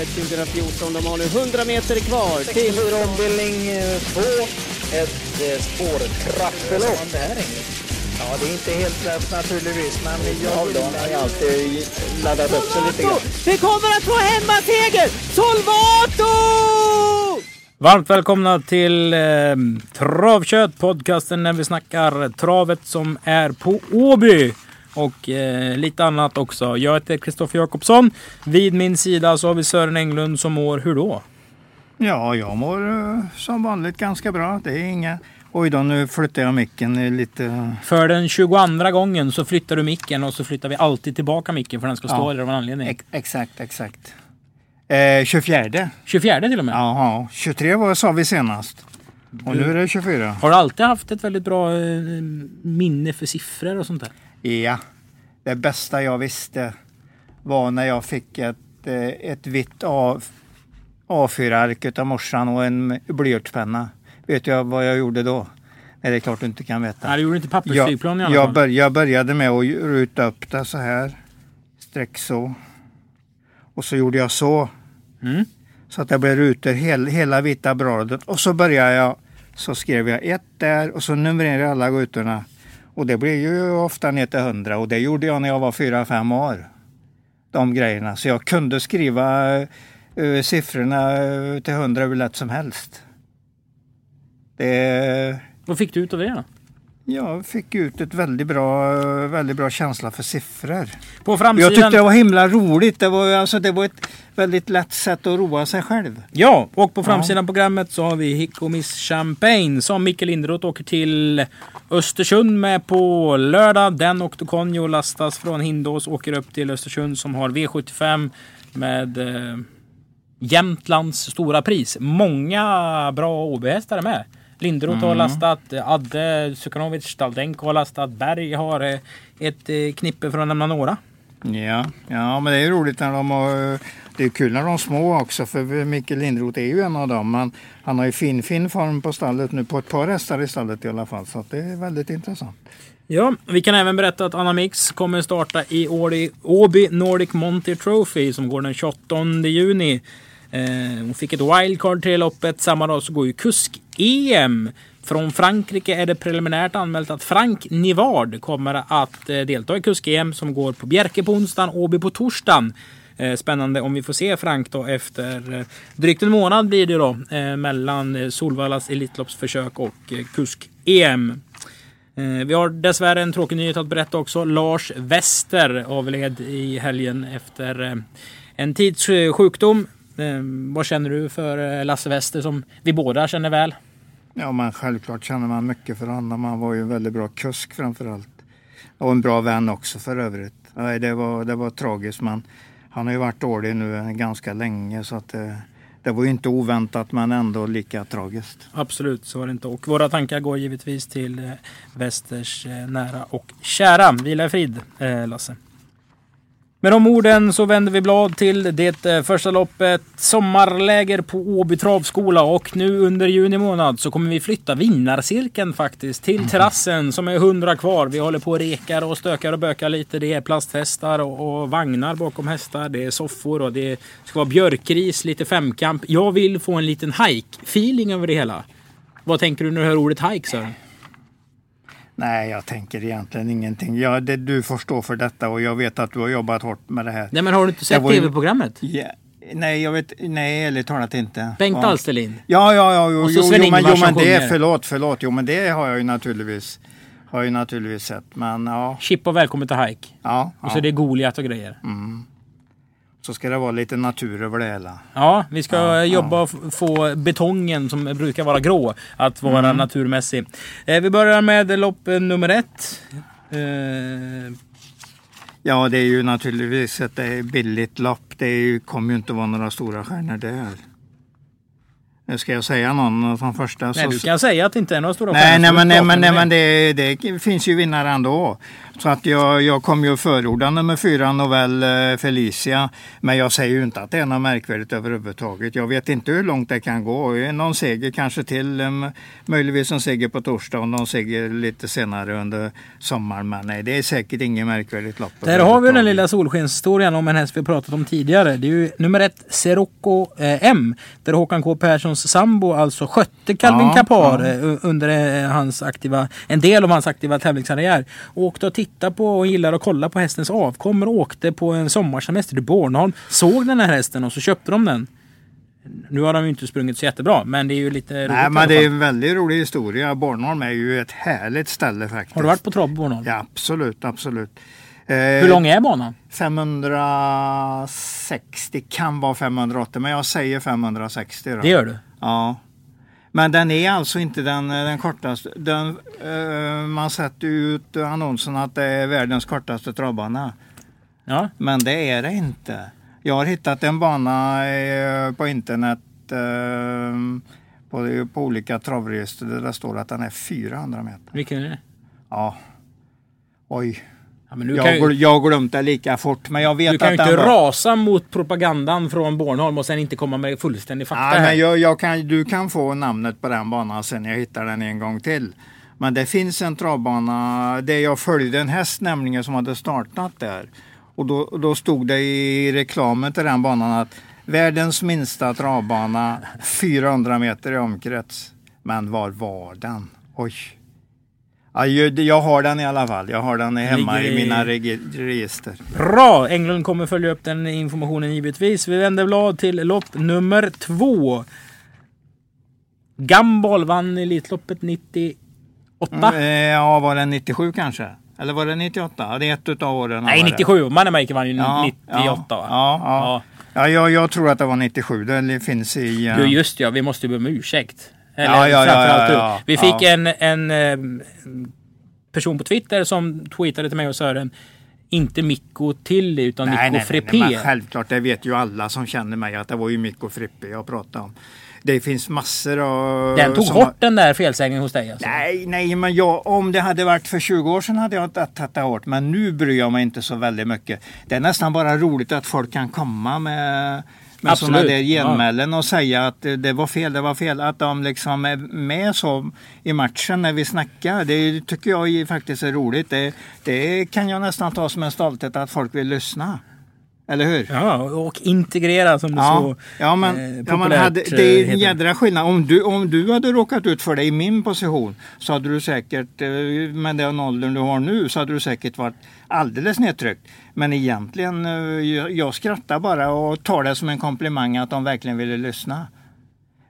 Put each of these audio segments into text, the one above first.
Vasaloppet 2014. De har nu 100 meter kvar till... 64 ombildning 2. Ett eh, spårtrappelopp. Ja, det är inte helt lätt naturligtvis, men jag har ju alltid laddat upp sig lite grann. Vi kommer att få hemmaseger! Solvato! Varmt välkomna till eh, Travkött, podcasten när vi snackar travet som är på Åby. Och eh, lite annat också. Jag heter Kristoffer Jakobsson. Vid min sida så har vi Sören Englund som mår hur då? Ja, jag mår eh, som vanligt ganska bra. Det är inga... Oj då, nu flyttar jag micken lite. För den 22 gången så flyttar du micken och så flyttar vi alltid tillbaka micken för den ska stå Ja. där av en anledning. Ex- exakt, exakt. Eh, 24. 24 till och med. Jaha, 23 var sa vi senast. Och nu är det 24. Har du alltid haft ett väldigt bra eh, minne för siffror och sånt där? Ja, det bästa jag visste var när jag fick ett, eh, ett vitt A, A4-ark av morsan och en blyertspenna. Vet jag vad jag gjorde då? Nej, det är klart du inte kan veta. Nej, du gjorde inte pappersflygplan i alla jag, fall. bör, jag började med att ruta upp det så här. Streck så. Och så gjorde jag så. Mm. Så att det blev rutor hel, hela vita bladet. Och så började jag. Så skrev jag ett där och så numrerade jag alla rutorna. Och det blev ju ofta ner till hundra. Och det gjorde jag när jag var fyra fem år. De grejerna. Så jag kunde skriva uh, siffrorna eh, till hundra hur lätt som helst. Det Vad fick du ut av det då? Jag fick ut ett väldigt bra, väldigt bra känsla för siffror. På Jag framsidan... tyckte det var himla roligt. Det var, alltså, det var ett väldigt lätt sätt att roa sig själv. Ja, och på framsidan programmet så har vi Hick och Miss Champagne som Micke Linderoth åker till Östersund med på lördag. Den åkte Konjo lastas från Hindås åker upp till Östersund som har V75 med eh, Jämtlands stora pris. Många bra OB-hästar är med. Linderoth har lastat, Adde Sukanovic, Staldenko har lastat, Berg har eh, ett eh, knippe för att nämna några. Ja, ja men det är roligt när de har... Det är kul när de är små också för Mikael Lindroth är ju en av dem. Men han har ju fin, fin form på stallet nu på ett par hästar i stallet i alla fall. Så det är väldigt intressant. Ja, vi kan även berätta att Anna Mix kommer starta i Åby Nordic Monty Trophy som går den 28 juni. Eh, hon fick ett wildcard till loppet. Samma dag så går ju kusk-EM. Från Frankrike är det preliminärt anmält att Frank Nivard kommer att eh, delta i kusk-EM som går på Bjerke på onsdagen, Åby på torsdagen. Eh, spännande om vi får se Frank då efter eh, drygt en månad blir det då eh, mellan eh, Solvallas Elitloppsförsök och kusk-EM. Eh, Vi har dessvärre en tråkig nyhet att berätta också. Lars Wester avled i helgen efter eh, en tids sjukdom. Eh, Vad känner du för eh, Lasse Wester som vi båda känner väl? Ja, men självklart känner man mycket för honom. Han var ju en väldigt bra kusk framför allt. Och en bra vän också för övrigt. Nej, det, var, det var tragiskt, men han har ju varit dålig nu ganska länge så att det, det var ju inte oväntat men ändå lika tragiskt. Absolut, så var det inte. Och våra tankar går givetvis till eh, eh, nära och kära. Vila i frid, eh, Lasse. Med de orden så vänder vi blad till det eh, första loppet. Sommarläger på Åby travskola och nu under juni månad så kommer vi flytta vinnarcirkeln faktiskt till terrassen som är 100 kvar. Vi håller på och rekar och stökar och bökar lite. Det är plasthästar och, och vagnar bakom hästar. Det är soffor och det ska vara björkris, lite femkamp. Jag vill få en liten hike-feeling över det hela. Vad tänker du när du hör ordet hike Sören? Nej, jag tänker egentligen ingenting. Ja, det, du får stå för detta och jag vet att du har jobbat hårt med det här. Nej men har du inte sett ju- tv-programmet? Ja, nej, jag vet, nej, ärligt talat inte. Bengt ja. Alsterlind. Ja, ja, ja, jo, Och så jo, jo, men, jo, men det, förlåt, förlåt, jo, men det har jag ju naturligtvis, har jag ju naturligtvis sett. Men ja, Chip och välkommen till hike. ja, Och så ja. är det Goliat och grejer. Så ska det vara lite natur över det hela. Ja, vi ska Ja, jobba och f- få betongen som brukar vara grå att vara Mm. naturmässig. Eh, vi börjar med lopp eh, nummer ett. Eh, Ja, det är ju naturligtvis ett eh, billigt lopp. Det ju, kommer ju inte vara några stora stjärnor där. Ska jag säga någon från första. nej, så- du kan säga att det inte är några stora Nej, stjärnor nej, som men, nej, men, nej, men det, det finns ju vinnare ändå. Så att jag, jag kommer ju förorda nummer fyra, Novell eh, Felicia. Men jag säger ju inte att det är något märkvärdigt överhuvudtaget. Jag vet inte hur långt det kan gå. Någon seger kanske till, eh, möjligtvis en seger på torsdag och någon seger lite senare under sommaren. Men nej, det är säkert inget märkvärdigt lopp. Där har vi den lilla solskenshistorien om en häst vi pratat om tidigare. Det är ju nummer ett, Serocco eh, M. Där Håkan K Perssons sambo alltså skötte Calvin Ja, Kapar ja. under hans aktiva, en del av hans aktiva tävlingskarriär. Och och tittade på och gillade att kolla på hästens avkommor och åkte på en sommarsemester till Bornholm. Såg den här hästen och så köpte de den. Nu har de ju inte sprungit så jättebra men det är ju lite roligt Nej, men det är en väldigt rolig historia. Bornholm är ju ett härligt ställe faktiskt. Har du varit på trav på Bornholm? Ja, absolut, absolut. Eh, Hur lång är banan? 560 kan vara 580, men jag säger 560 då. Det gör du? Ja. Men den är alltså inte den, den kortaste. Den, eh, man sätter ut annonsen att det är världens kortaste travbana. Ja. Men det är det inte. Jag har hittat en bana eh, på internet eh, på, på olika travregister där det står att den är 400 meter. Vilken är det? Ja. Oj. Ja, men du Jag, kan ju... jag glömt det lika fort men jag vet Du kan ju att inte den var... rasa mot propagandan från Bornholm och sen inte komma med fullständig fakta här. men jag, jag kan, du kan få namnet på den banan sen jag hittar den en gång till. Men det finns en travbana där jag följde en häst nämligen som hade startat där. Och då, då stod det i reklamen till den banan att världens minsta travbana, 400 meter i omkrets. Men var var den? Oj. Ja, jag har den i alla fall. Jag har den hemma i mina regi- register. Bra! Englund kommer följa upp den informationen givetvis. Vi vänder blad till lopp nummer två. Gumball vann Elitloppet 98. Eh, Ja, var det 97 kanske? Eller var det 98? Ja, det är ett utav åren. Nej, var det. 97. Mannemaker vann ju Ja, 98 ja, va? Ja, ja. ja jag, jag tror att det var 97. Det finns i... eh, Jo, just ja. Vi måste ju be om ursäkt. Eller Ja, ja, ja, framförallt ja, du. ja. Vi fick Ja. en, en person på Twitter som tweetade till mig och Sören. Inte Mikko Tilly utan nej, Mikko nej, men självklart, det vet ju alla som känner mig att det var ju Mikko Frippe jag pratade om. Det finns massor av... Den tog som har- den där felsägningen hos dig alltså. Nej, nej, men jag, om det hade varit för 20 år sedan hade jag tagit det hårt. Men nu bryr jag mig inte så väldigt mycket. Det är nästan bara roligt att folk kan komma med, med Absolut, sådana där genmälen och säga att det, det var fel, det var fel. Att de liksom är med så i matchen när vi snackar. Det tycker jag faktiskt är roligt. Det, det kan jag nästan ta som en stolthet att folk vill lyssna. Eller hur? Ja, och integrera som det Ja, så ja, men, eh, ja, men hade, eh, det är en jädra skillnad. Om du, om du hade råkat ut för det i min position så hade du säkert, eh, med den åldern du har nu, så hade du säkert varit alldeles nedtryckt. Men egentligen, eh, jag, jag skrattar bara och tar det som en komplimang att de verkligen ville lyssna.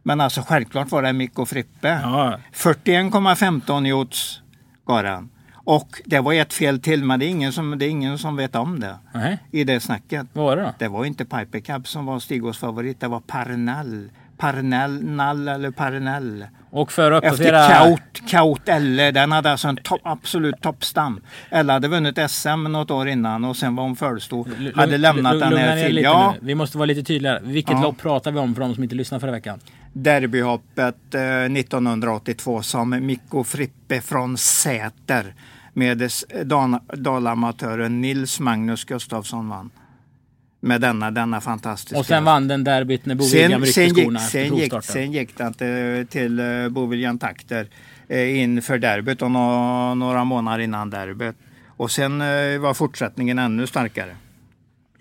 Men alltså självklart var det Mikko Frippe. Ja, 41,15 i odds gav han. Och det var ett fel till, men det är ingen som, det är ingen som vet om det nej. i det snacket. Vad var det då? Det var inte Piper Cab som var Stigos favorit, det var Parnell. Parnell, Nall eller Parnell. Och för att Efter uppdatera... Kaut, Kaut Elle, den hade alltså en topp, absolut toppstam. Elle hade vunnit SM något år innan och sen var hon förstor. Hade lämnat den här till. Ja, nu. Vi måste vara lite tydligare. Vilket Ja. lopp pratar vi om för de som inte lyssnade förra veckan? Derbyhoppet eh, 1982 som Mikko Frippe från Säter med dalamatören Nils Magnus Gustafsson vann. Med denna, denna fantastiska Och sen vann den derbyt när Bo William Sen, ryckte sen, skorna gick, efter sen, gick, sen gick den till, till uh, Boviljan Takter eh, inför derbyt och nå, några månader innan derbyt. Och sen eh, var fortsättningen ännu starkare.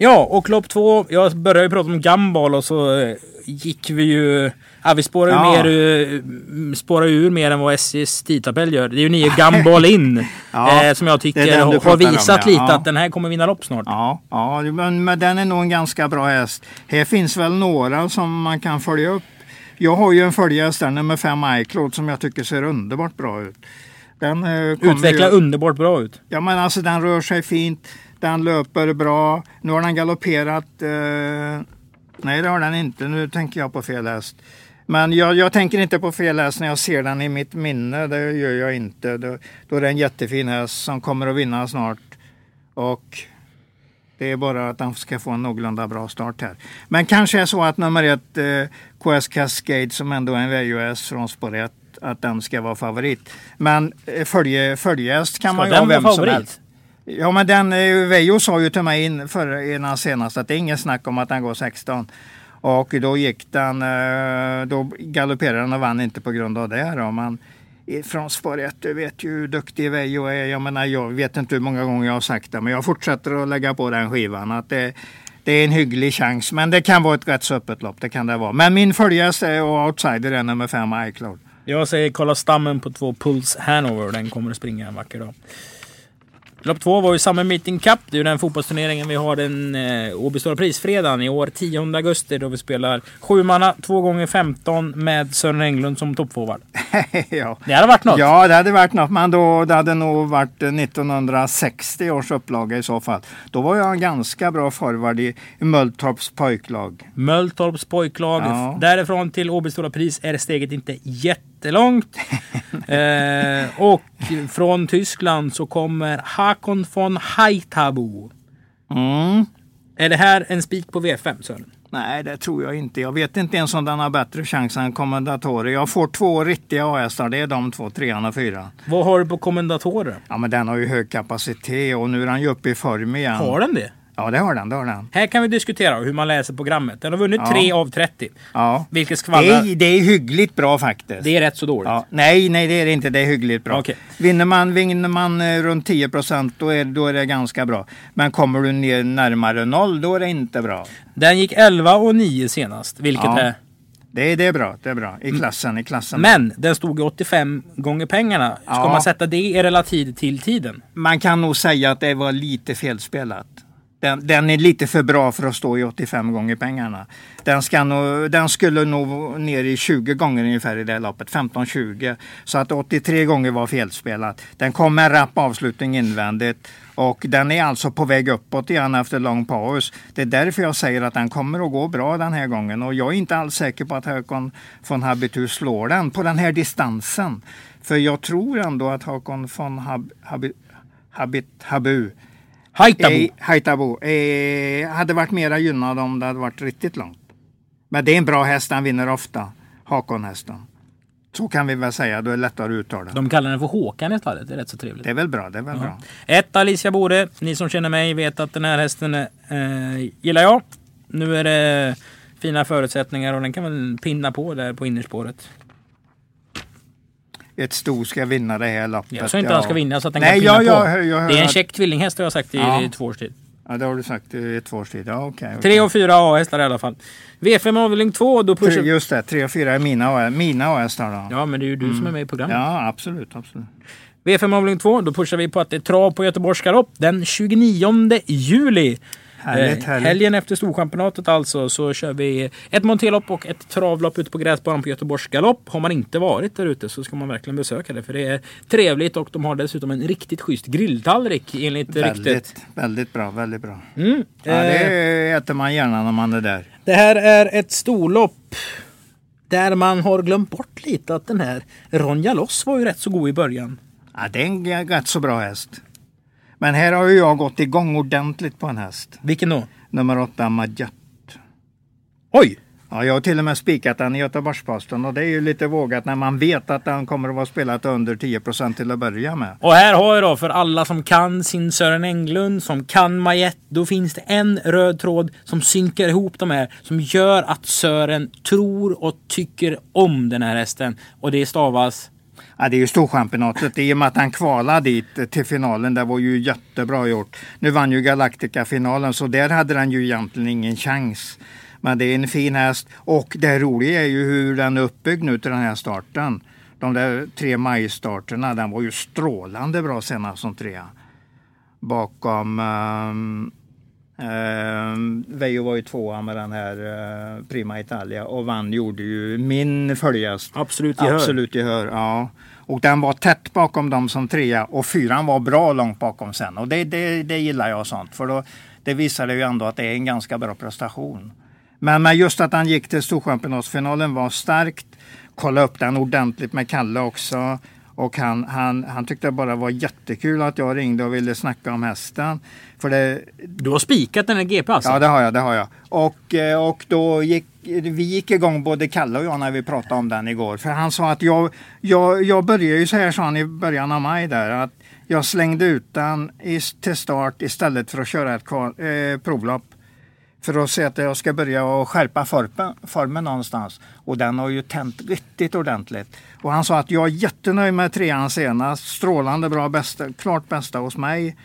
Ja, och lopp två. Jag började ju prata om Gumball och så eh, gick vi ju... Ja, vi spårar ju Ja. mer, eh, spårar ur mer än vad SJs tidtabell gör. Det är ju nio Gumball in. Ja, eh, som jag tycker har, om, visat ja. lite att den här kommer vinna lopp snart. Ja, ja men, men den är nog en ganska bra häst. Här finns väl några som man kan följa upp. Jag har ju en följehäst där, nummer fem iCloud, som jag tycker ser underbart bra ut. Den, eh, Utvecklar ju- underbart bra ut. Ja men alltså den rör sig fint, den löper bra. Nu har den galopperat. Eh, nej det har den inte, nu tänker jag på fel häst. Men jag, jag tänker inte på fel häst när jag ser den i mitt minne, det gör jag inte. Då, då är det en jättefin häst som kommer att vinna snart. Och det är bara att den ska få en någorlunda bra start här. Men kanske är så att nummer ett, eh, KS Cascade, som ändå är en VUS från spår 1, att den ska vara favorit. Men eh, följe, följehäst kan Ska man ju ha vem som helst. Ja men den, eh, Vejo sa ju till mig in, för, innan senast att det är inget snack om att han går 16. Och då gick den, eh, då galopperade den och vann inte på grund av det. Då. Men från spår 1, du vet ju hur duktig Vejo är. Jag menar, jag vet inte hur många gånger jag har sagt det, men jag fortsätter att lägga på den skivan. Att det, det är en hygglig chans, men det kan vara ett rätt så öppet lopp. Det kan det vara. Men min följare och outsider är nummer 5, iCloud. Jag säger kolla stammen på två Puls Hanover. Den kommer att springa en vacker dag. Lopp två var ju Summer Meeting Cup. Det är ju den fotbollsturneringen vi har den eh, Åby Stora Prisfredagen i år 10 augusti då vi spelar sju manna, 2 gånger 15 med Sören Englund som toppforward. ja. Det hade varit något. Ja, det hade varit något. Men då, det hade nog varit 1960 års upplaga i så fall. Då var jag en ganska bra forward i, Mölltorps pojklag. Mölltorps pojklag. Ja. Därifrån till Åby Stora Pris är steget inte jättelångt. eh, och från Tyskland så kommer Hakon von Haitabo. Mm. Är det här en spik på V5 Sören? Nej, det tror jag inte. Jag vet inte ens om den har bättre chans än kommendatorer. Jag får två riktiga AS-ar. Det är de två, trean och fyran. Vad har du på kommendatorer? Ja, men den har ju hög kapacitet och nu är den ju uppe i form igen. Har den det? Ja, det har den. Det har den. Här kan vi diskutera hur man läser programmet. Den har vunnit Ja. 3 av 30. Ja. Vilket Det skvallrar. är, det är hyggligt bra faktiskt. Det är rätt så dåligt. Ja, nej, nej, det är det inte. Det är hyggligt bra. Okej. Vinner man, vinner man eh, runt 10 procent då är, då är det ganska bra. Men kommer du ner närmare noll då är det inte bra. Den gick 11 och 9 senast. Vilket Ja. är... Det, är- det är bra. Det är bra. I klassen. I klassen. Men den stod i 85 gånger pengarna. Ska Ja. man sätta det i relation till tiden? Man kan nog säga att det var lite felspelat. Den, den är lite för bra för att stå i 85 gånger pengarna. Den, ska nog, den skulle nog ner i 20 gånger ungefär i det här loppet. 15-20. Så att 83 gånger var felspelat. Den kom med rapp avslutning invändigt. Och den är alltså på väg uppåt igen efter lång paus. Det är därför jag säger att den kommer att gå bra den här gången. Och jag är inte alls säker på att Håkon von Habitus slår den på den här distansen. För jag tror ändå att Håkon von Hab, Hab, Habit, Habu Haitabo. Eh, Haitabo eh, hade varit mera gynnad om det hade varit riktigt långt. Men det är en bra häst, han vinner ofta. Hakonhästen. Så kan vi väl säga, då är det lättare att uttala. De kallar den för Håkan i stallet. Det är rätt så trevligt. Det är väl bra, det är väl bra. Ett Alicia Bore. Ni som känner mig vet att den här hästen eh, gillar jag. Nu är det fina förutsättningar och den kan väl pinna på där på innerspåret. Ett sto ska vinna det här loppet. Jag sa inte att han ska vinna så att den Nej, kan pinna ja, på. jag jag det är en käck tvillinghäst har jag sagt i, Ja. i två års tid. Ja, det har du sagt i ett års tid. Ja, okej. okej. Tre och fyra A-hästar i alla fall. V5 avdelning 2, då pushar... Just det, tre och fyra är mina, mina AS-ar då. Ja, men det är ju du som är med i programmet. Ja, absolut. absolut. V5 avdelning 2, då pushar vi på att det är trav på Göteborgs galopp den 29 juli. Härligt, Eh, härligt. Helgen efter Storchampionatet alltså så kör vi ett monterlopp och ett travlopp ute på gräsbanan på Göteborgs galopp. Har man inte varit där ute så ska man verkligen besöka det för det är trevligt och de har dessutom en riktigt schysst grilltallrik enligt ryktet. Väldigt, väldigt bra, väldigt bra. Mm. Ja, Eh, det äter man gärna när man är där. Det här är ett storlopp där man har glömt bort lite att den här Ronja Loss var ju rätt så god i början. Ja, det är en rätt så bra häst. Men här har ju jag gått igång ordentligt på en häst. Vilken då? Nummer åtta, Madjat. Oj! Ja, jag har till och med spikat den i Göteborgs-Posten och det är ju lite vågat när man vet att den kommer att vara spelat under 10% till att börja med. Och här har jag då för alla som kan sin Sören Englund, som kan Majette, då finns det en röd tråd som synkar ihop de här, som gör att Sören tror och tycker om den här hästen. Och det stavas... Ja, det är ju Storchampionatet i och med att han kvalade dit till finalen. Det var ju jättebra gjort. Nu vann ju Galactica-finalen så där hade den ju egentligen ingen chans. Men det är en fin häst och det roliga är ju hur den är uppbyggd nu till den här starten. De där tre majstarterna, den var ju strålande bra senast som trea. Bakom um, um, Vejo var ju tvåa med den här eh, Prima Italia och vann gjorde ju min följast. Absolut gehör. Absolut gehör, ja. Och den var tätt bakom dem som trea och fyran var bra långt bakom sen. Och det, det, det gillar jag sånt. För då, det visade ju ändå att det är en ganska bra prestation. Men, men just att han gick till Storchampionatsfinalen var starkt. Kolla upp den ordentligt med Kalle också. Och han, han, han tyckte det bara var jättekul att jag ringde och ville snacka om hästen. För det, Du har spikat den här GP alltså? Ja, det har jag. Det har jag. Och, eh, och då gick vi gick igång både Kalle och jag när vi pratade om den igår. För han sa att jag, jag, jag började ju så här sa han i början av maj där. Att jag slängde ut den i, till start istället för att köra ett kvar, eh, provlopp. För att se att jag ska börja och skärpa formen, formen någonstans. Och den har ju tänt riktigt ordentligt. Och han sa att jag är jättenöjd med trean senast. Strålande bra, bästa, klart bästa hos mig.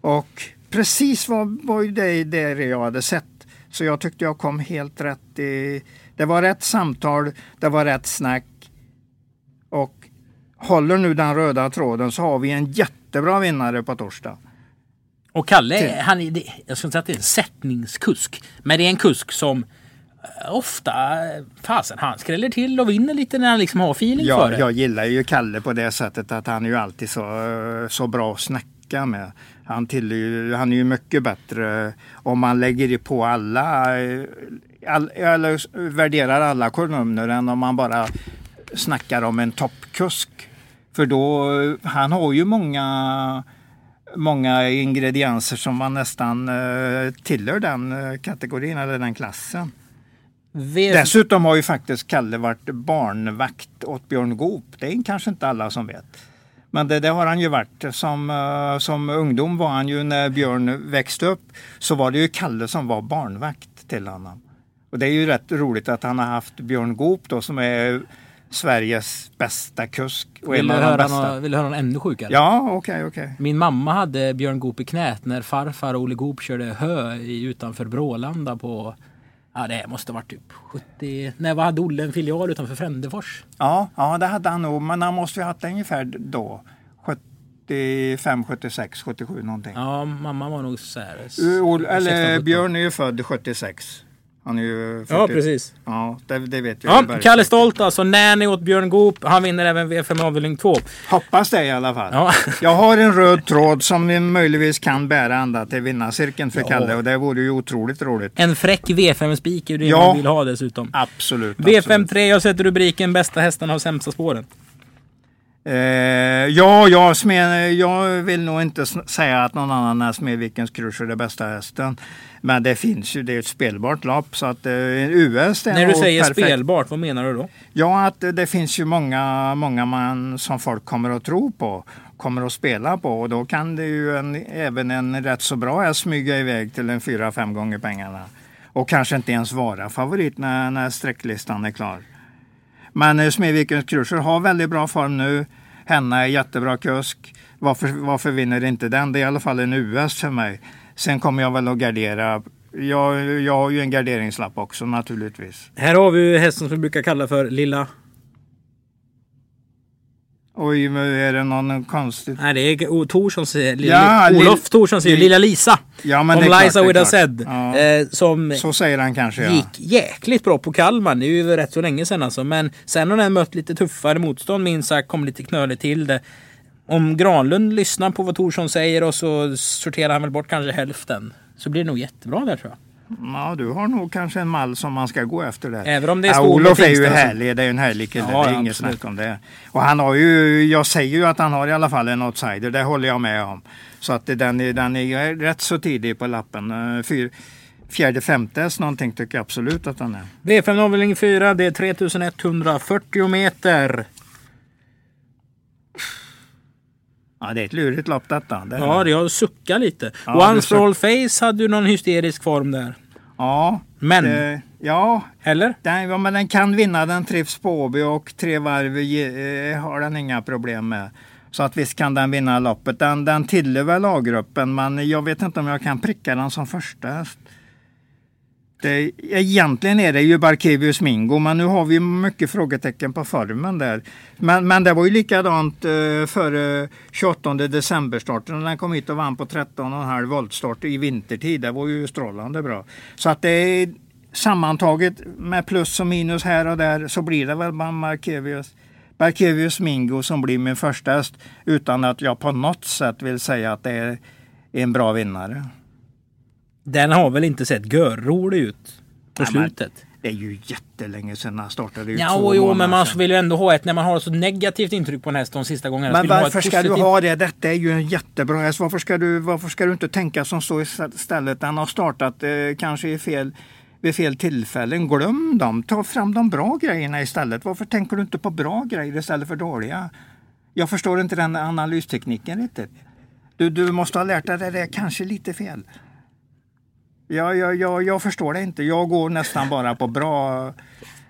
Och precis vad var ju det, det jag hade sett. Så jag tyckte jag kom helt rätt i... Det var rätt samtal, det var rätt snack. Och håller nu den röda tråden så har vi en jättebra vinnare på torsdag. Och Kalle, han är, jag ska inte säga att det är en sättningskusk. Men det är en kusk som eh, ofta, eh, fasen han skräller till och vinner lite när han liksom har feeling för Ja, det. jag gillar ju Kalle på det sättet att han är ju alltid så, så bra att snacka med. Han, till, han är ju mycket bättre om man lägger på alla, eh, all, eller värderar alla kolumner än om man bara snackar om en toppkusk. För då, han har ju många många ingredienser som man nästan eh, tillhör den eh, kategorin eller den klassen. V- Dessutom har ju faktiskt Kalle varit barnvakt åt Björn Goop. Det är kanske inte alla som vet. Men det, det har han ju varit. Som, eh, som ungdom var han ju när Björn växte upp så var det ju Kalle som var barnvakt till honom. Och det är ju rätt roligt att han har haft Björn Goop då som är Sveriges bästa kusk. Och vill, du höra bästa. något, vill du höra något ännu sjukare? Ja, okej, okej. Min mamma hade Björn Goop i knät när farfar Olle Goop körde hö i, utanför Brålanda på Ja det måste varit typ 70... När hade Olle en filial utanför Frändefors? Ja, ja, det hade han nog. Men han måste ju ha haft det ungefär då. 75, 76, 77 någonting. Ja mamma var nog så här... Eller 16, 17. Björn är ju född 76. Han är ju 40. Ja precis. Ja, det, det vet jag. Ja. Kalle Stolt alltså. Nanny åt Björn Goop. Han vinner även V5 avdelning 2. Hoppas det i alla fall. Ja. Jag har en röd tråd som vi möjligtvis kan bära ända till vinnarcirkeln för Ja. Kalle och det vore ju otroligt roligt. En fräck V5-spik är det Ja. man vill ha dessutom. Absolut. V5 absolut. 3, jag sätter rubriken Bästa hästarna har sämsta spåren. Eh, ja, jag, smed, jag vill nog inte säga att någon annan än Smedvikens Crush är det bästa hästen. Men det finns ju, det är ett spelbart lopp så att eh, US När du säger perfekt. spelbart, vad menar du då? Ja, att det finns ju många, många man som folk kommer att tro på, kommer att spela på och då kan det ju en, även en rätt så bra häst smyga iväg till en fyra, fem gånger pengarna. Och kanske inte ens vara favorit när, när sträcklistan är klar. Men eh, Smedvikens Cruiser har väldigt bra form nu. Henna är jättebra kusk. Varför, varför vinner inte den? Det är i alla fall en US för mig. Sen kommer jag väl att gardera. Jag, jag har ju en garderingslapp också naturligtvis. Här har vi hästen som vi brukar kalla för Lilla... Oj, men är det någon konstigt? Nej, det är O- Torsson säger... Lilla, Ja, Olof Torsson säger Lill- Lilla Lisa. Ja, men Om det är klart, Liza with said. Ja. Eh, som Så säger han kanske ja. gick jäkligt bra på Kalmar. Det är ju rätt så länge sedan alltså. Men sen har den mött lite tuffare motstånd minst sagt. Kom lite knöligt till det. Om Granlund lyssnar på vad Torsson säger och så sorterar han väl bort kanske hälften. Så blir det nog jättebra där tror jag. Ja, du har nog kanske en mall som man ska gå efter där. Även om det är ja, Olof är ju härlig, det är ju en härlig kille, Ja, det är inget snack om det. Och han har ju, jag säger ju att han har i alla fall en outsider, det håller jag med om. Så att den är, den är rätt så tidig på lappen. Eh, Fyr, fjärde, femte häst någonting tycker jag absolut att han är. V5 avdelning 4, det är 3140 meter. Ja, det är ett lurigt lopp detta. Det Ja, jag suckar lite. Ja, och du Unstall Face hade ju någon hysterisk form där. Ja, Men, det, ja, eller? Den, ja, men den kan vinna, den trivs på Åby och tre varv eh, har den inga problem med. Så att visst kan den vinna loppet. Den, den tillhör väl A-gruppen men jag vet inte om jag kan pricka den som första häst. Egentligen är det ju Barkevius Mingo men nu har vi mycket frågetecken på formen där. Men, men det var ju likadant eh, före 28 december starten när den kom hit och vann på 13,5 voltstart i vintertid. Det var ju strålande bra. Så att det är sammantaget med plus och minus här och där så blir det väl Barkevius, Barkevius Mingo som blir min första häst utan att jag på något sätt vill säga att det är en bra vinnare. Den har väl inte sett görrolig ut på Nej, men- slutet? Det är ju jättelänge sedan han startade. Det är ju Ja, två jo, men man sedan. vill ju ändå ha ett när man har så negativt intryck på en häst de sista gångerna. Men varför ett ska du ha det? Detta är ju en jättebra häst. Varför ska du, varför ska du inte tänka som så istället? Han har startat eh, kanske i fel, vid fel tillfällen. Glöm dem. Ta fram de bra grejerna istället. Varför tänker du inte på bra grejer istället för dåliga? Jag förstår inte den analystekniken riktigt. Du, du måste ha lärt dig det där kanske lite fel. Ja, ja, ja, jag förstår det inte. Jag går nästan bara på bra,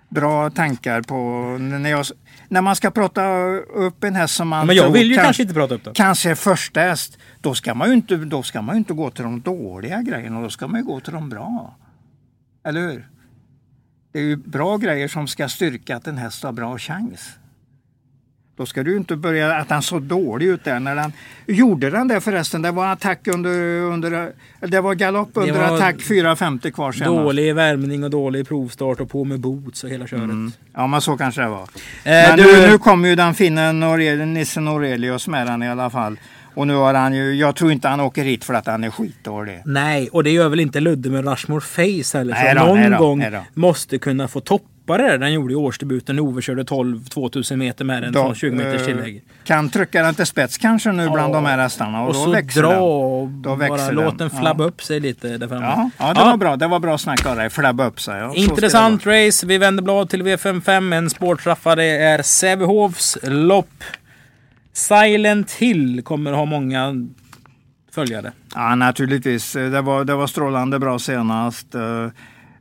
bra tankar på när, jag, när man ska prata upp en häst som man Men jag vill ju kan- kanske inte prata upp det. kanske första häst, då ska man ju inte, då ska man inte gå till de dåliga grejerna, då ska man ju gå till de bra. Eller hur? Det är ju bra grejer som ska styrka att en häst har bra chans. Då ska du inte börja att han såg dålig ut där när den gjorde den där förresten. Det var attack under, under det var galopp under var attack 4.50 kvar senast. Dålig värmning och dålig provstart och på med boots och hela köret. Ja men så kanske det var. Eh, Men du- nu, nu kommer ju den finnen Aurel- Nissen Aurelius med den i alla fall. Och nu har han ju, jag tror inte han åker hit för att han är skitdålig. Nej, och det gör väl inte Ludde med Rushmore Face heller. Nej då, någon nej då, gång nej måste kunna få toppa där den gjorde i årsdebuten Ove körde 12 2000 meter med den Då, från 20 meters eh, tillägg. Kan trycka den till spets kanske nu bland Ja. de här hästarna och, Och då så växer dra den. och Då bara växer låt den. den flabba Ja. upp sig lite där framme. Ja, ja, det var bra. Det var bra snack av dig. Flabba upp sig. Ja, Intressant race. Vi vänder blad till V55. En spårtraffa. Det är Sävehofs lopp. Silent Hill kommer ha många följare. Ja, naturligtvis. Det var, det var strålande bra senast.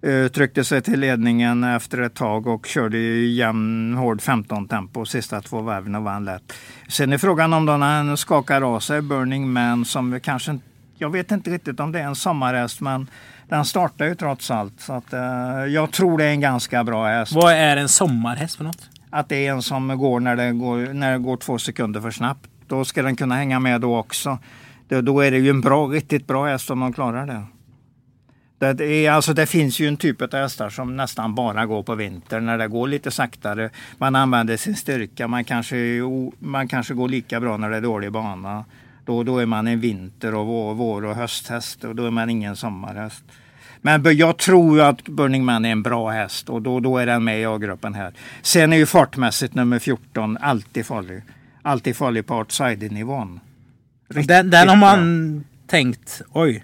Eh, tryckte sig till ledningen efter ett tag och körde jämn, hård 15 tempo sista två varven och vann lätt. Sen är frågan om då när han skakar av sig Burning Man som kanske jag vet inte riktigt om det är en sommarhäst men den startar ju trots allt. Så att, eh, jag tror det är en ganska bra häst. Vad är en sommarhäst för något? Att det är en som går när det går, när det går två sekunder för snabbt. Då ska den kunna hänga med då också. Det, då är det ju en bra, riktigt bra häst om de klarar det. Det, är, alltså det finns ju en typ av hästar som nästan bara går på vintern när det går lite saktare. Man använder sin styrka. Man kanske, man kanske går lika bra när det är dålig bana. Då, då är man en vinter och vår, vår och hösthäst och då är man ingen sommarhäst. Men jag tror att Burning Man är en bra häst och då, då är den med i A-gruppen här. Sen är ju fartmässigt nummer 14 alltid farlig. Alltid farlig på outsider-nivån. Riktigt Den, den har man tänkt, oj.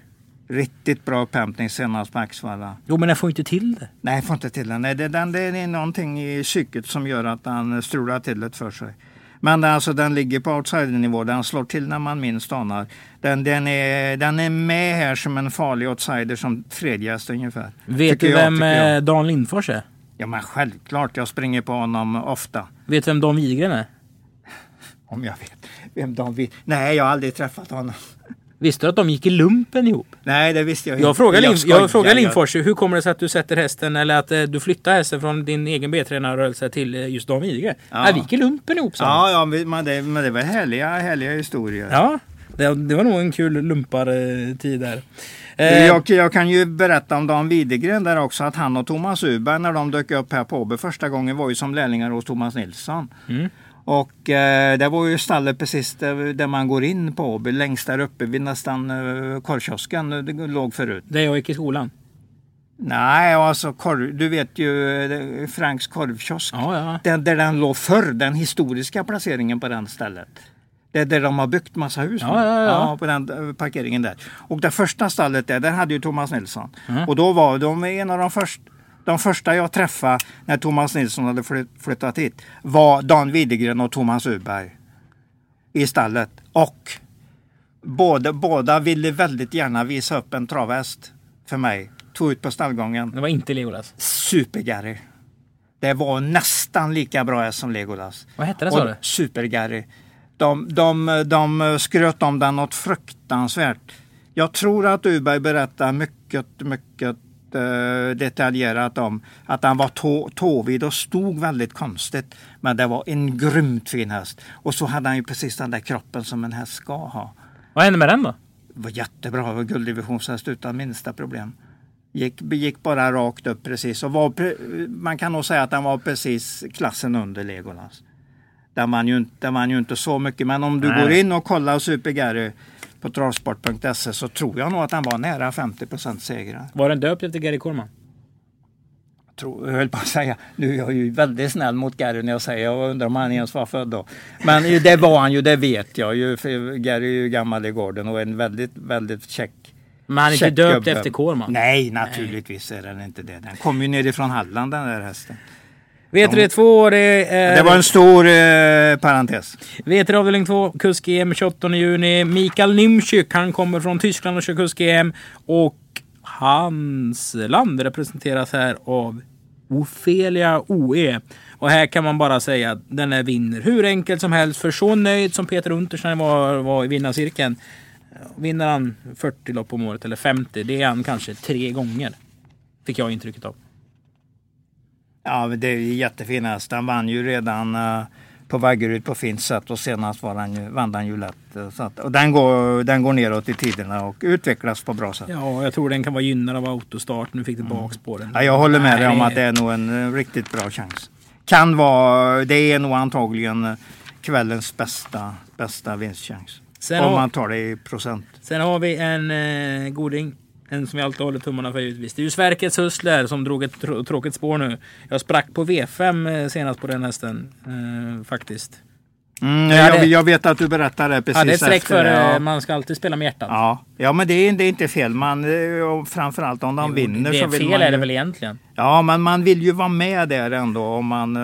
Riktigt bra upphämtning senast på Axvalla. Jo men den får inte till det. Nej, jag får inte till den. Nej, det, den, det är någonting i psyket som gör att han strular till det för sig. Men alltså, den ligger på outsider-nivå. Den slår till när man minst anar. Den, den, är, den är med här som en farlig outsider som tredje häst ungefär. Vet du vem jag. eh, Dan Lindfors är? Ja, men självklart. Jag springer på honom ofta. Vet du vem Dan Widgren är? Om jag vet vem de vill. Nej, jag har aldrig träffat honom. Visste du att de gick i lumpen ihop? Nej, det visste jag inte. Jag frågar, Lin, skojar. jag frågar Jag- Lindfors, hur kommer det sig att du sätter hästen eller att eh, du flyttar hästen från din egen B-tränarrörelse till eh, just Dan Widgren? Ja. Vi gick i lumpen ihop han. Ja, ja men, men, det, men det var härliga, härliga historier. Ja, det, det var nog en kul lumpartid där. Eh, Jag, jag kan ju berätta om Dan Widegren där också att han och Thomas Uberg när de dök upp här på Åby första gången var ju som lärlingar hos Thomas Nilsson. Mm. Och eh, det var ju stallet precis där, där man går in på Åby, längst där uppe vid nästan eh, korvkiosken eh, det låg förut. Där jag gick i skolan. Nej, alltså korv, du vet ju eh, Franks korvkiosk. Ja, ja. Den, där den låg förr, den historiska placeringen på den stället. Det är där de har byggt massa hus nu. Ja, ja, ja. på den eh, parkeringen där. Och det första stallet där, där hade ju Thomas Nilsson. Mm. Och då var de en av de första de första jag träffade när Thomas Nilsson hade flytt, flyttat hit var Dan Widegren och Thomas Uberg i stallet. Och båda, båda ville väldigt gärna visa upp en travhäst för mig. Tog ut på stallgången. Det var inte Legolas. Super-Gary. Det var nästan lika bra häst som Legolas. Vad hette det sa du? Super-Gary. De, de, de skröt om den något fruktansvärt. Jag tror att Uberg berättar mycket, mycket detaljerat om att han var tå, tåvid och stod väldigt konstigt. Men det var en grymt fin häst. Och så hade han ju precis den där kroppen som en häst ska ha. Vad hände med den då? Det var jättebra. Var gulddivisionshäst utan minsta problem. Gick, gick bara rakt upp precis. Och var, man kan nog säga att den var precis klassen under Legolas. Där man ju, inte- där man ju inte så mycket. Men om du Nej. går in och kollar Super Gary på travsport.se så tror jag nog att han var nära 50% segrare. Var den döpt efter Gary Corman? tror, jag höll på att säga, nu är jag ju väldigt snäll mot Gary när jag säger, jag undrar om han ens var född då. Men det var han ju, det vet jag ju. För Gary är ju gammal i gården och en väldigt, väldigt check Men han är inte döpt gubbe. efter Kårman. Nej, naturligtvis är den inte det. Den kom ju nerifrån Halland den där hästen. V32, det är... Det var en stor eh, parentes. V3 avdelning 2, kusk-EM 28 juni. Mikael Nimczyk, han kommer från Tyskland och kör kusk-EM. Och hans land representeras här av Ofelia OE. Och här kan man bara säga att den är vinner hur enkelt som helst. För så nöjd som Peter Unterstein var, var i vinnarcirkeln. Vinner han 40 lopp om året eller 50, det är han kanske tre gånger. Fick jag intrycket av. Ja, det är jättefin häst. Han vann ju redan eh, på Vaggeryd på fint sätt och senast var han ju, vann han ju lätt. eh, Så att, och den går, den går neråt i tiderna och utvecklas på bra sätt. Ja. Ja, jag tror den kan vara gynnad av autostart. Nu fick det bakspår den. jag håller med dig om Nej. att det är nog en eh, riktigt bra chans. Kan vara, det är nog antagligen kvällens bästa, bästa vinstchans. Sen om har- man tar det i procent. Sen har vi en eh, goding. En som vi alltid håller tummarna för givetvis. Det är ju Sverkets Hustler som drog ett tr- tråkigt spår nu. Jag sprack på V5 eh, senast på den hästen. Eh, faktiskt. Mm, Ja, jag, jag vet att du berättade det precis Ja, det är ett streck efter för det, eh, ja. man ska alltid spela med hjärtat. Ja, ja men det är, det är inte fel. Man, eh, framförallt om de Jo, vinner det så är vill fel man är ju, det väl egentligen. Ja, men man vill ju vara med där ändå om man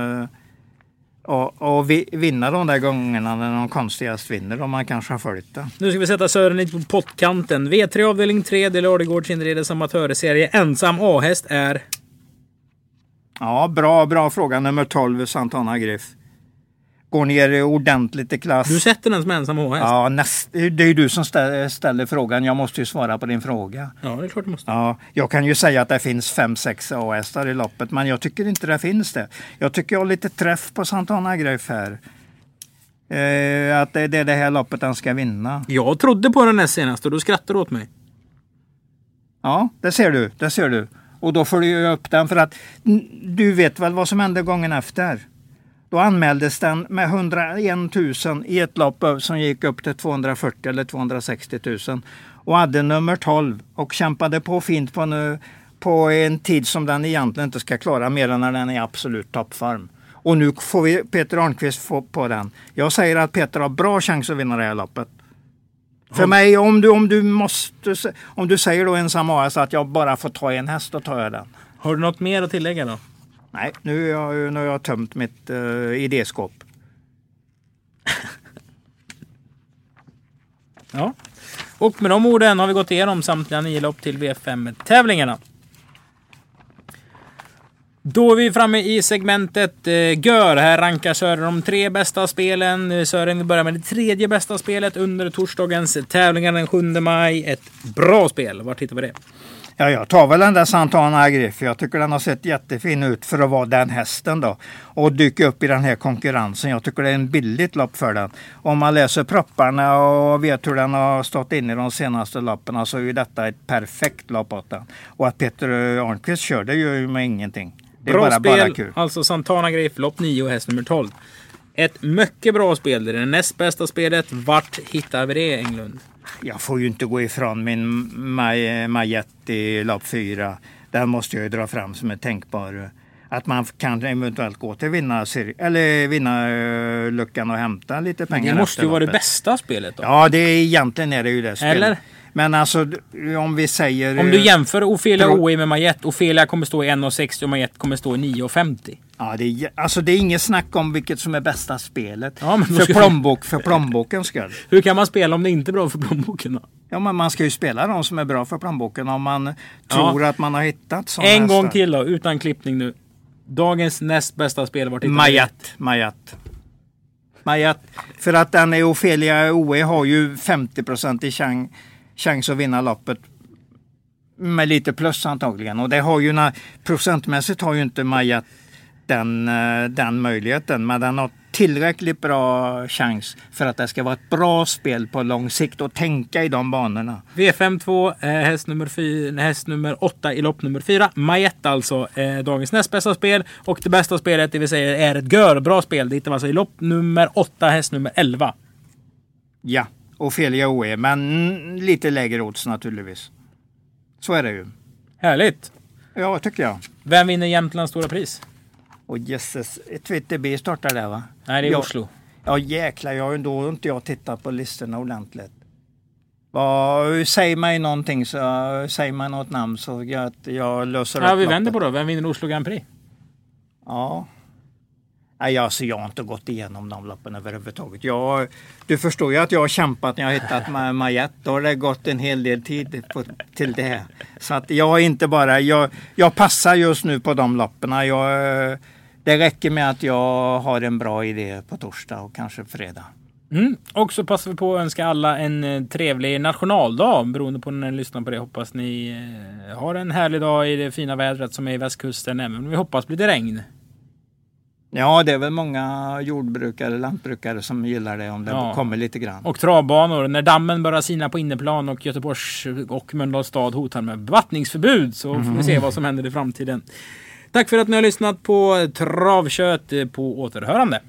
och, och vi, vinna de där gångerna när någon konstigast vinner om man kanske har följt det. Nu ska vi sätta Sören lite på pottkanten. V3 avdelning 3, det är Ladegårds inredes amatörserie. Ensam A-häst är... Ja, bra, bra fråga. Nummer 12, Santana Griff. Går ner ordentligt i klass. Du sätter den som ensam A-häst? Ja, näst, det är ju du som ställer, frågan. Jag måste ju svara på din fråga. ja, det är klart du måste. Ja, jag kan ju säga att det finns fem sex A-hästar i loppet, men jag tycker inte det finns det. Jag tycker jag har lite träff på Santana Griff här. Eh, att det är det här loppet han ska vinna. Jag trodde på den näst senast och du skrattade åt mig. Ja, det ser du. Det ser du. Och då följer jag upp den för att du vet väl vad som hände gången efter? Då anmäldes den med 101 000 i ett lopp som gick upp till 240 eller 260 000 och hade nummer 12 och kämpade på fint på, nu, på en tid som den egentligen inte ska klara mer än när den är absolut toppform. Och nu får vi Peter Arnqvist få på den. Jag säger att Peter har bra chans att vinna det här loppet. För mig, om du, om du måste, om du säger då ensam AS att jag bara får ta en häst, då tar jag den. Har du något mer att tillägga då? Nej, nu, har jag, nu har jag tömt mitt uh, idéskåp. Ja. Och med de orden har vi gått igenom samtliga nio lopp till V5-tävlingarna. Då är vi framme i segmentet eh, Gör. Här rankar Sören de tre bästa spelen. Sören, vi börjar med det tredje bästa spelet under torsdagens tävlingar den 7 maj. Ett bra spel. Var hittar vi det? Ja, jag tar väl den där Santana Agriff. Jag tycker den har sett jättefin ut för att vara den hästen då. Och dyka upp i den här konkurrensen. Jag tycker det är en billigt lopp för den. Om man läser propparna och vet hur den har stått in i de senaste loppen så är ju detta ett perfekt lopp åt den. Och att Peter Arnqvist kör det gör ju mig ingenting. Det är Bra bara, spel. bara kul. Alltså Santana Greif, lopp 9 häst nummer 12. Ett mycket bra spel. Det är det näst bästa spelet. Vart hittar vi det, Englund? Jag får ju inte gå ifrån min Maj- Majette i lopp fyra. Den måste jag ju dra fram som en tänkbar. Att man kan eventuellt gå till vinna, eller vinna eh, luckan och hämta lite pengar. Det måste ju vara det bästa spelet då. Ja, det är, egentligen är det ju det spelet. Eller? Men alltså om vi säger... Om du eh, jämför Ofelia OE med Majette. Ofelia kommer stå i 1,60 och Majette kommer stå i 9,50. Ja, det är, alltså det är inget snack om vilket som är bästa spelet. Ja, för, ska- plånbok, för plånbokens skull. Hur kan man spela om det inte är bra för plånboken då? Ja, men man ska ju spela de som är bra för plånboken om man tror att man har hittat sådana En gång till då, utan klippning nu. Dagens näst bästa spel. Vart hittar? Majat. Majat. Majat. För att den är Ofelia OE har ju 50% i chans, chans att vinna loppet. Med lite plus antagligen. Och det har ju, procentmässigt har ju inte Majat den, eh, den möjligheten. Men den har tillräckligt bra chans för att det ska vara ett bra spel på lång sikt och tänka i de banorna. V52, eh, häst, nummer häst nummer 8 i lopp nummer 4. Majette alltså, eh, dagens näst bästa spel. Och det bästa spelet, det vill säga är ett görbra spel. Det hittar vi alltså i lopp nummer 8, häst nummer 11. Ja, Ofelia OE. Men lite lägre odds naturligtvis. Så är det ju. Härligt! Ja, tycker jag. Vem vinner Jämtlands stora pris? Och jösses, Twitterby startar där va? Nej, det är Ja. Oslo. Ja jäklar, jag har ju då inte jag tittat på listorna ordentligt. Säg mig någonting, så, säg mig något namn så jag, jag löser Ja, upp vi vänder på loppet. det. Vem vinner Oslo Grand Prix? Ja. Nej, alltså jag har inte gått igenom de loppen överhuvudtaget. Jag, du förstår ju att jag har kämpat när jag har hittat Majette. Mariette. Då har det gått en hel del tid på, till det. Så att jag är inte bara, jag, jag passar just nu på de loppen. Jag, det räcker med att jag har en bra idé på torsdag och kanske fredag. Mm. Och så passar vi på att önska alla en eh, trevlig nationaldag beroende på när ni lyssnar på det. Hoppas ni eh, har en härlig dag i det fina vädret som är i västkusten. Även om vi hoppas blir det regn. Ja, det är väl många jordbrukare, lantbrukare som gillar det om det Ja. kommer lite grann. Och travbanor. När dammen börjar sina på inneplan och Göteborgs och Mölndals stad hotar med bevattningsförbud så får vi se vad som händer i framtiden. Tack för att ni har lyssnat på Travkött. eh, På återhörande.